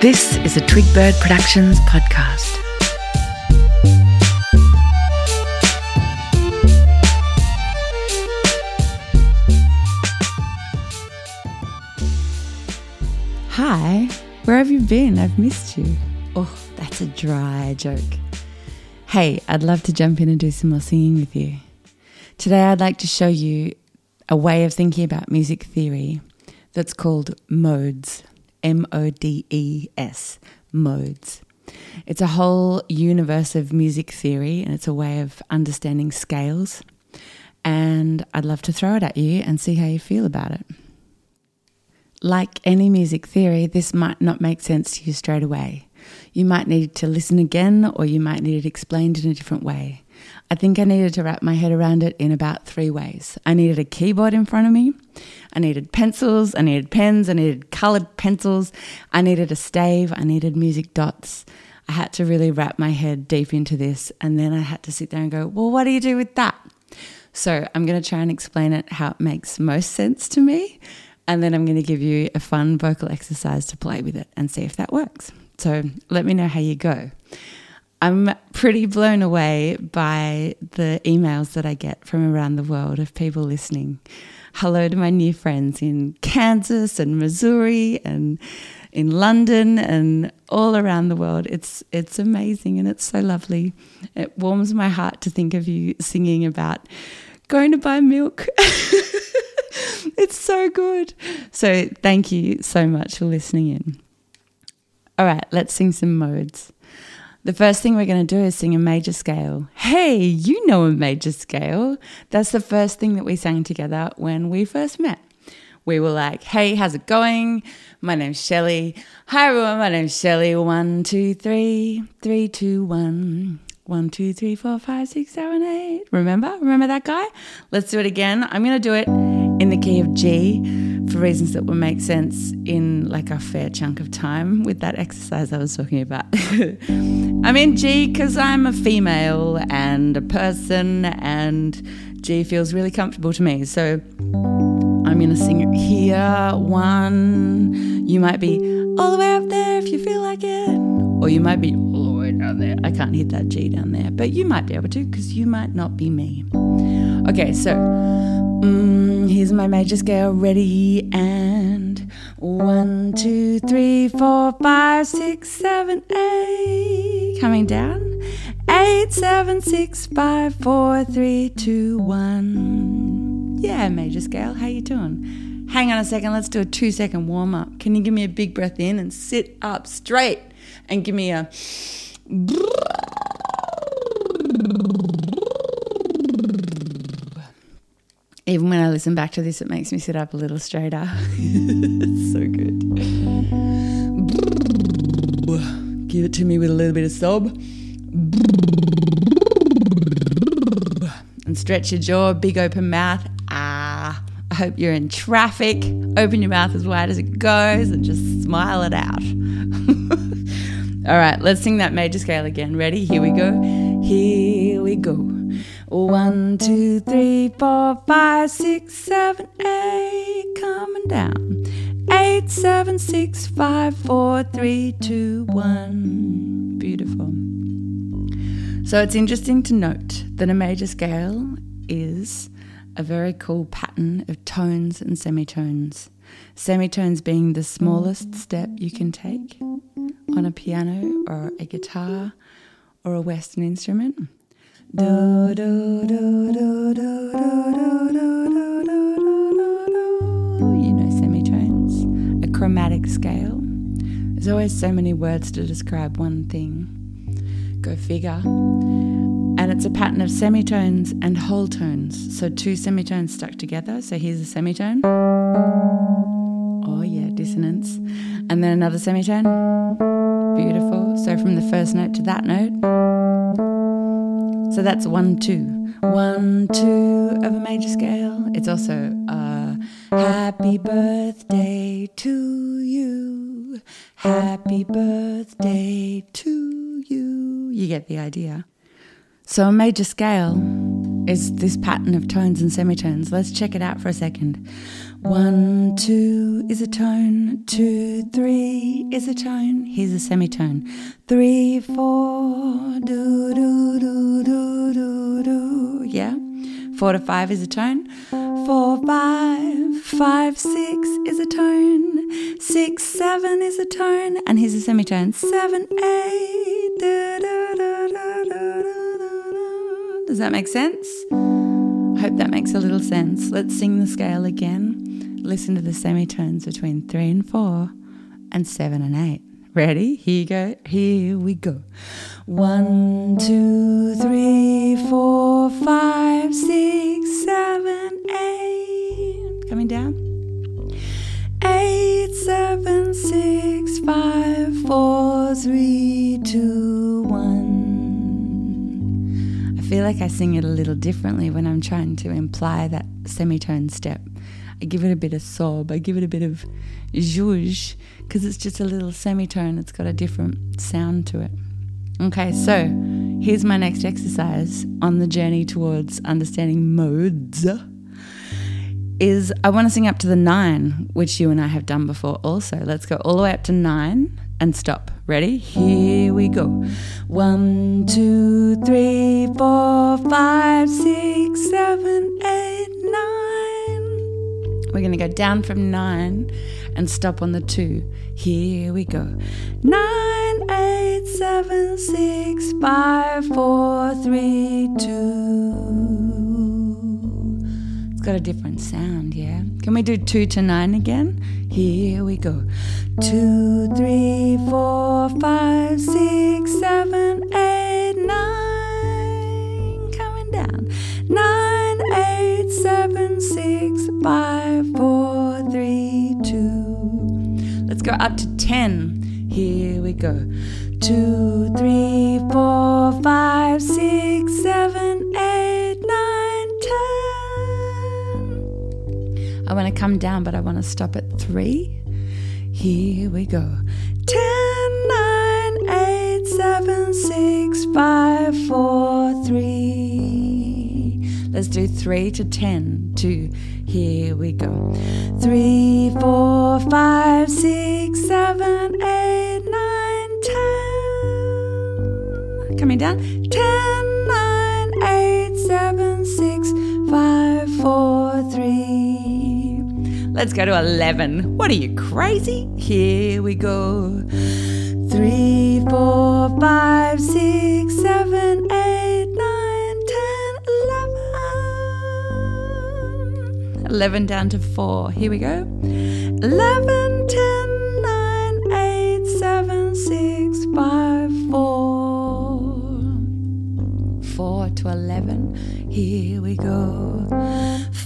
This is a Twigbird Productions podcast. Hi, where have you been? I've missed you. Oh, that's a dry joke. Hey, I'd love to jump in and do some more singing with you. Today, I'd like to show you a way of thinking about music theory that's called modes. M O D E S, modes. It's a whole universe of music theory and it's a way of understanding scales. And I'd love to throw it at you and see how you feel about it. Like any music theory, this might not make sense to you straight away. You might need to listen again or you might need it explained in a different way. I think I needed to wrap my head around it in about three ways. I needed a keyboard in front of me, I needed pencils, I needed pens, I needed coloured pencils, I needed a stave, I needed music dots. I had to really wrap my head deep into this, and then I had to sit there and go, well, what do you do with that? So I'm going to try and explain it how it makes most sense to me, and then I'm going to give you a fun vocal exercise to play with it and see if that works. So let me know how you go. I'm pretty blown away by the emails that I get from around the world of people listening. Hello to my new friends in Kansas and Missouri and in London and all around the world. It's it's amazing and it's so lovely. It warms my heart to think of you singing about going to buy milk. it's so good. So thank you so much for listening in. All right, let's sing some modes. The first thing we're going to do is sing a major scale. Hey, you know a major scale. That's the first thing that we sang together when we first met. We were like, hey, how's it going? My name's Shelly. Hi, everyone. My name's Shelly. One, two, three, three, two, one. One, two, three, four, five, six, seven, eight. Remember? Remember that guy? Let's do it again. I'm going to do it in the key of G for reasons that will make sense in like a fair chunk of time with that exercise I was talking about. I'm in G because I'm a female and a person, and G feels really comfortable to me. So I'm going to sing it here. One. You might be all the way up there if you feel like it, or you might be all the way down there. I can't hit that G down there, but you might be able to because you might not be me. Okay, so mm, here's my major scale ready and one, two, three, four, five, six, seven, eight. Coming down. Eight, seven, six, five, four, three, two, one. Yeah, major scale. How you doing? Hang on a second. Let's do a two second warm up. Can you give me a big breath in and sit up straight and give me a. Even when I listen back to this, it makes me sit up a little straighter. it's so good. Give it to me with a little bit of sob. And stretch your jaw, big open mouth. Ah. I hope you're in traffic. Open your mouth as wide as it goes and just smile it out. All right, let's sing that major scale again. Ready? Here we go. Here we go. One, two, three, four, five, six, seven, eight. Coming down. Eight, seven, six, five, four, three, two, one. Beautiful. So it's interesting to note that a major scale is a very cool pattern of tones and semitones. Semitones being the smallest step you can take on a piano or a guitar or a Western instrument. Do, do, do, do, do, do, do, do, do, do You know semitones. A chromatic scale. There's always so many words to describe one thing. Go figure. And it's a pattern of semitones and whole tones. So two semitones stuck together. So here's a semitone. Oh, yeah, dissonance. And then another semitone. Beautiful. So from the first note to that note. So that's one, two. One, two of a major scale. It's also a happy birthday to you. Happy birthday to you. You get the idea. So a major scale is this pattern of tones and semitones. Let's check it out for a second. One, two is a tone. Two, three is a tone. Here's a semitone. Three, four, do, do, do, do, do, do. Yeah? Four to five is a tone. Four, five, five, six is a tone. Six, seven is a tone. And here's a semitone. Seven, eight. Do, do, do, do, do, do. Does that make sense? I hope that makes a little sense. Let's sing the scale again. Listen to the semitones between three and four and seven and eight. Ready? Here you go. Here we go. One, two, three, four, five, six, seven, eight. Coming down. Eight, seven, six, five, four, three, two, feel like I sing it a little differently when I'm trying to imply that semitone step. I give it a bit of sob, I give it a bit of zhuzh, because it's just a little semitone. It's got a different sound to it. Okay, so here's my next exercise on the journey towards understanding modes. Is I want to sing up to the nine, which you and I have done before also. Let's go all the way up to nine and stop. Ready? Here we go. One, two, three, four, five, six, seven, eight, nine. We're going to go down from nine and stop on the two. Here we go. Nine, eight, seven, six, five, four, three, two. Got a different sound, yeah? Can we do two to nine again? Here we go. Two, three, four, five, six, seven, eight, nine. Coming down. Nine, eight, seven, six, five, four, three, two. Let's go up to ten. Here we go. Two, three, four, five, six, seven, eight, I want to come down, but I want to stop at three. Here we go. Ten, nine, eight, seven, six, five, four, three. Let's do three to ten. Two. Here we go. Three, four, five, six, seven, eight, nine, ten. Coming down. Ten, Let's go to 11. What are you, crazy? Here we go. Three, four, five, six, seven, eight, nine, ten, eleven. 11 down to 4. Here we go. 11, 10, 9, 8, 7, 6, 5, 4. 4 to 11. Here we go.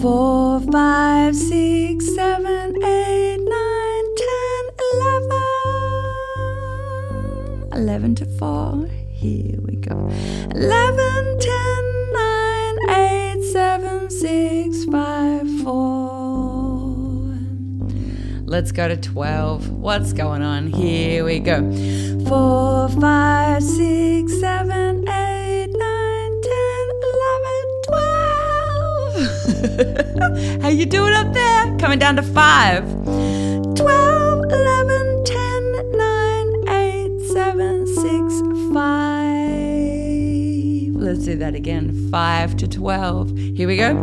4, 5, 6, 7, 8, 9, 10, 11. 11 to 4. Here we go. 11, 10, 9, 8, 7, 6, 5, 4. Let's go to 12. What's going on? Here we go. 4, 5, 6, How you doing up there? Coming down to 5. 12, 11, 10, 9, 8, 7, 6, 5. Let's do that again. 5 to 12. Here we go.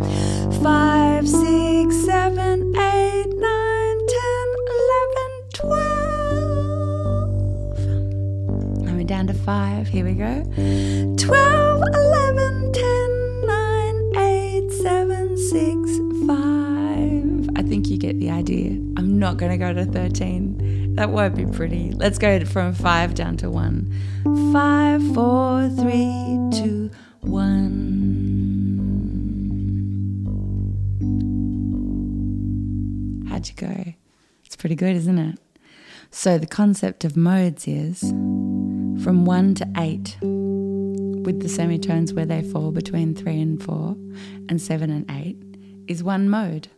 5, 6, 7, 8, 9, 10, 11, 12. Coming down to 5. Here we go. 12, 6, 5. I think you get the idea. I'm not going to go to 13. That won't be pretty. Let's go from 5 down to 1. 5, 4, 3, 2, 1. How'd you go? It's pretty good, isn't it? So, the concept of modes is from 1 to 8 with the semitones where they fall between 3 and 4 and 7 and 8 is one mode.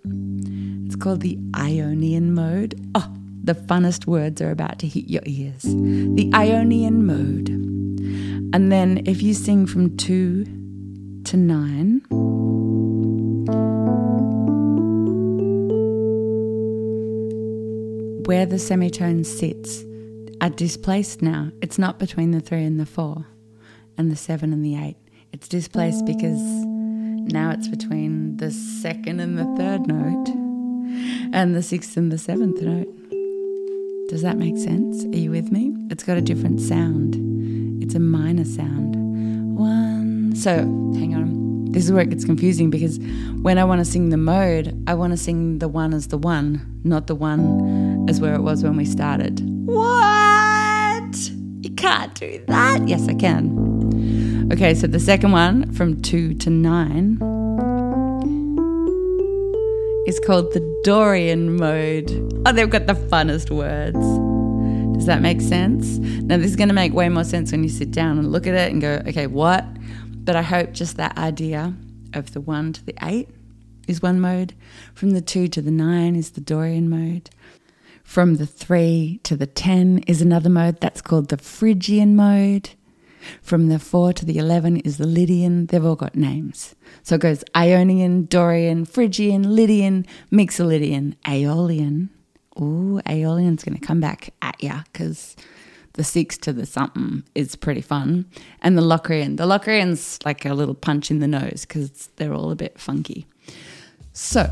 It's called the Ionian mode. Oh, the funnest words are about to hit your ears. The Ionian mode. And then if you sing from two to nine, where the semitone sits are displaced now. It's not between the three and the four and the seven and the eight. It's displaced because now it's between the second and the third note and the sixth and the seventh note. Does that make sense? Are you with me? It's got a different sound. It's a minor sound. One. So, hang on. This is where it gets confusing because when I want to sing the mode, I want to sing the one as the one, not the one as where it was when we started. What? You can't do that. Yes, I can. Okay, so the second one from two to nine is called the Dorian mode. Oh, they've got the funnest words. Does that make sense? Now, this is going to make way more sense when you sit down and look at it and go, okay, what? But I hope just that idea of the one to the eight is one mode, from the two to the nine is the Dorian mode, from the three to the 10 is another mode that's called the Phrygian mode. From the 4 to the 11 is the Lydian. They've all got names. So it goes Ionian, Dorian, Phrygian, Lydian, Mixolydian, Aeolian. Ooh, Aeolian's going to come back at ya because the 6 to the something is pretty fun. And the Locrian. The Locrian's like a little punch in the nose because they're all a bit funky. So.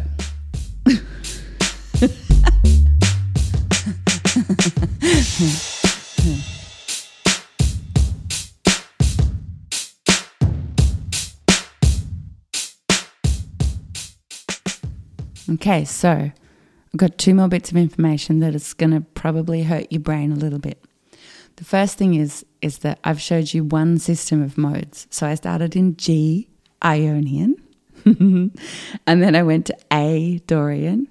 Okay, so I've got two more bits of information that is going to probably hurt your brain a little bit. The first thing is is that I've showed you one system of modes. So I started in G Ionian, and then I went to A Dorian,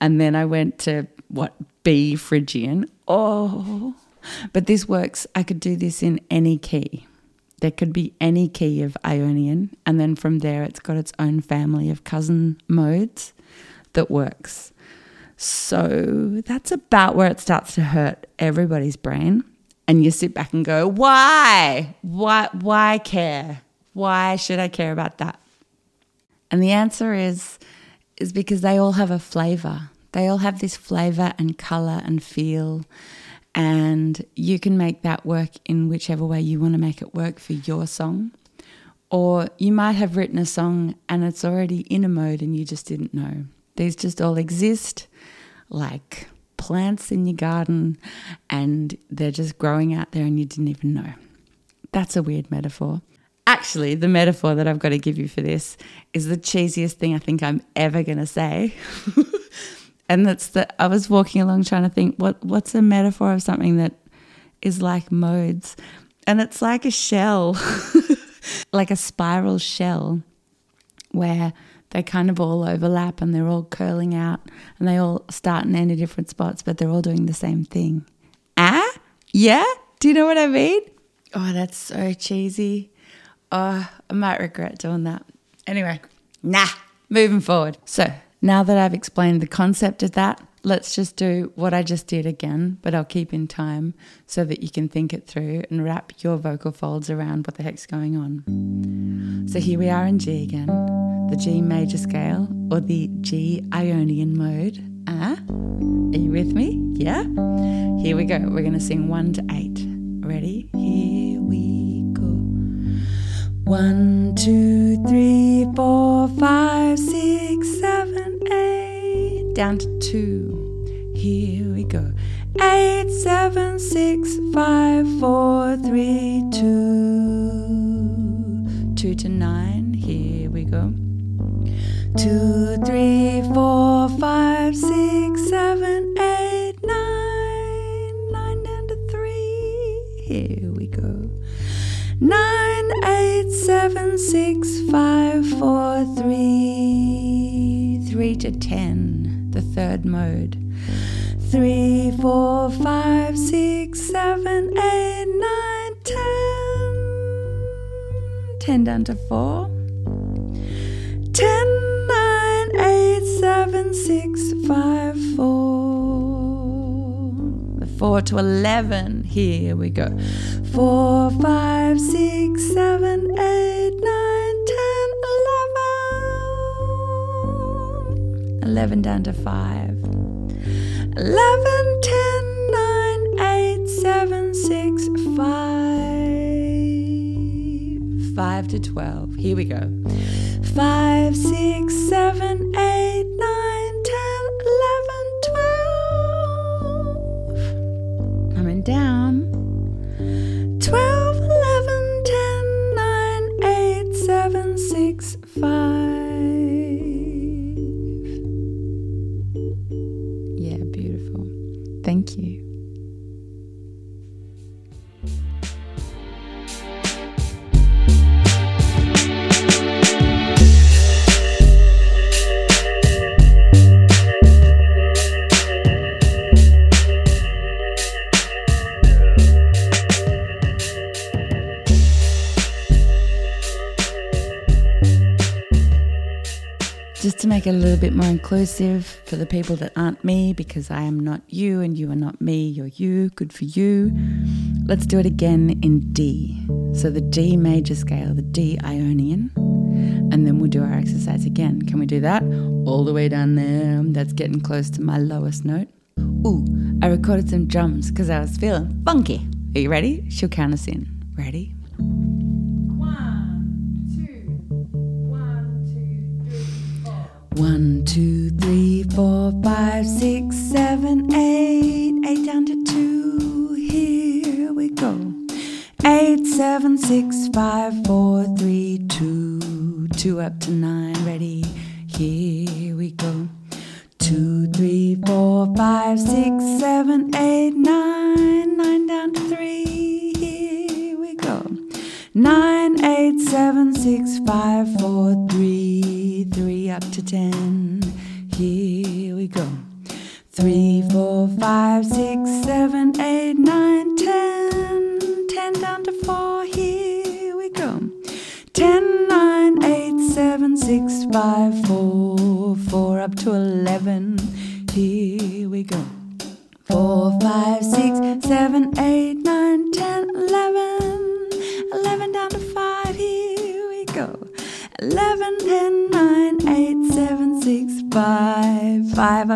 and then I went to what B Phrygian. Oh, but this works. I could do this in any key. There could be any key of Ionian, and then from there, it's got its own family of cousin modes that works. So that's about where it starts to hurt everybody's brain. And you sit back and go, why? Why, why care? Why should I care about that? And the answer is, is because they all have a flavor. They all have this flavor and color and feel. And you can make that work in whichever way you want to make it work for your song. Or you might have written a song and it's already in a mode and you just didn't know. These just all exist like plants in your garden and they're just growing out there and you didn't even know. That's a weird metaphor. Actually, the metaphor that I've got to give you for this is the cheesiest thing I think I'm ever going to say. and that's that I was walking along trying to think what what's a metaphor of something that is like modes and it's like a shell like a spiral shell where they kind of all overlap and they're all curling out and they all start and end different spots, but they're all doing the same thing. Ah? Yeah? Do you know what I mean? Oh, that's so cheesy. Oh, I might regret doing that. Anyway, nah, moving forward. So now that I've explained the concept of that, let's just do what I just did again, but I'll keep in time so that you can think it through and wrap your vocal folds around what the heck's going on. So here we are in G again, the G major scale or the G Ionian mode. Ah, are you with me? Yeah? Here we go. We're going to sing 1 to 8. Ready? Here we go. One, two, three, four, five, six, seven, eight. Down to two. Here we go. Eight, seven, six, five, four, three, two. Two to nine. Here we go. Two, three, four, five, six, seven, eight, nine. Nine down to three. Here we go. Nine, eight, seven, six, five, four, three. Three to ten, the third mode. Three, four, five, six, seven, eight, nine, ten. Ten down to four. Seven, six, five, four. The four to eleven. Here we go. Four, five, six, seven, eight, nine, ten, eleven. Eleven down to five. 11, 10, 9, 8, 7, 6, 5. 5 to 12. Here we go. 5, 6, 7, 8, Thank you. A little bit more inclusive for the people that aren't me, because I am not you and you are not me, you're you, good for you. Let's do it again in D. So the D major scale, the D Ionian, and then we'll do our exercise again. Can we do that? All the way down there. That's getting close to my lowest note. Ooh, I recorded some drums because I was feeling funky. Are you ready? She'll count us in. Ready? One, two, three, four, five, six, seven, eight. Eight down to two. Here we go. Eight, seven, six, five, four, three, two. Two up to nine. Ready? Here we go. Two, three, four, five, six, seven, eight, nine. Nine down to three. Nine, eight, seven, six, five, four, three, three up to ten. Here we go. Three, four, five, six, seven, eight, nine, ten. Ten down to four. Here we go. Ten, nine, eight, seven, six, five, four, four up to eleven. Here we go. Four, five, six,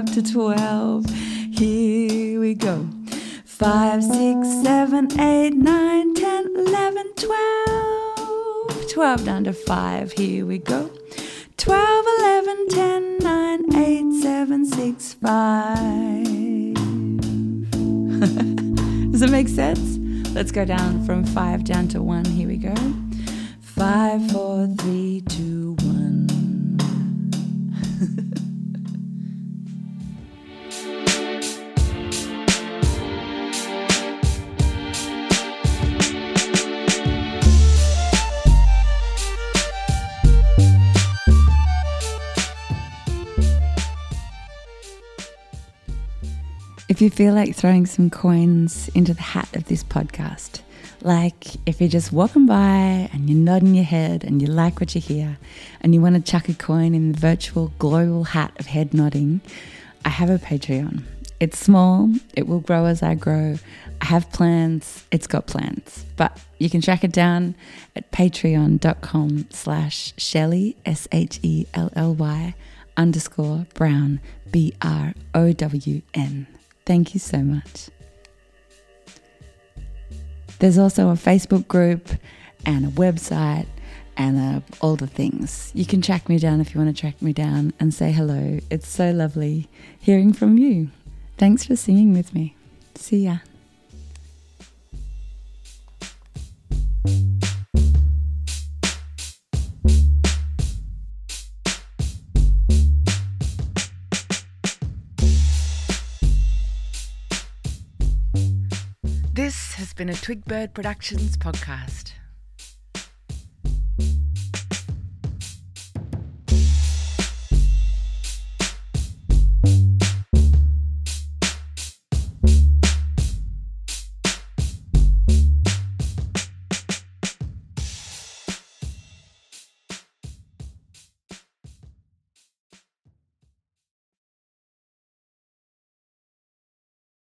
to 12. Here we go. 5, 6, 7, 8, 9, 10, 11, 12. 12 down to 5. Here we go. 12, 11, 10, 9, 8, 7, 6, 5. Does it make sense? Let's go down from 5 down to 1. Here we go. 5, 4, 3, 2, you feel like throwing some coins into the hat of this podcast, like if you're just walking by and you're nodding your head and you like what you hear and you want to chuck a coin in the virtual global hat of head nodding, I have a Patreon. It's small, it will grow as I grow. I have plans, it's got plans. But you can track it down at patreon.com slash Shelly, S H E L L Y underscore Brown, B R O W N. Thank you so much. There's also a Facebook group and a website and uh, all the things. You can track me down if you want to track me down and say hello. It's so lovely hearing from you. Thanks for singing with me. See ya. Been a Twigbird Productions podcast.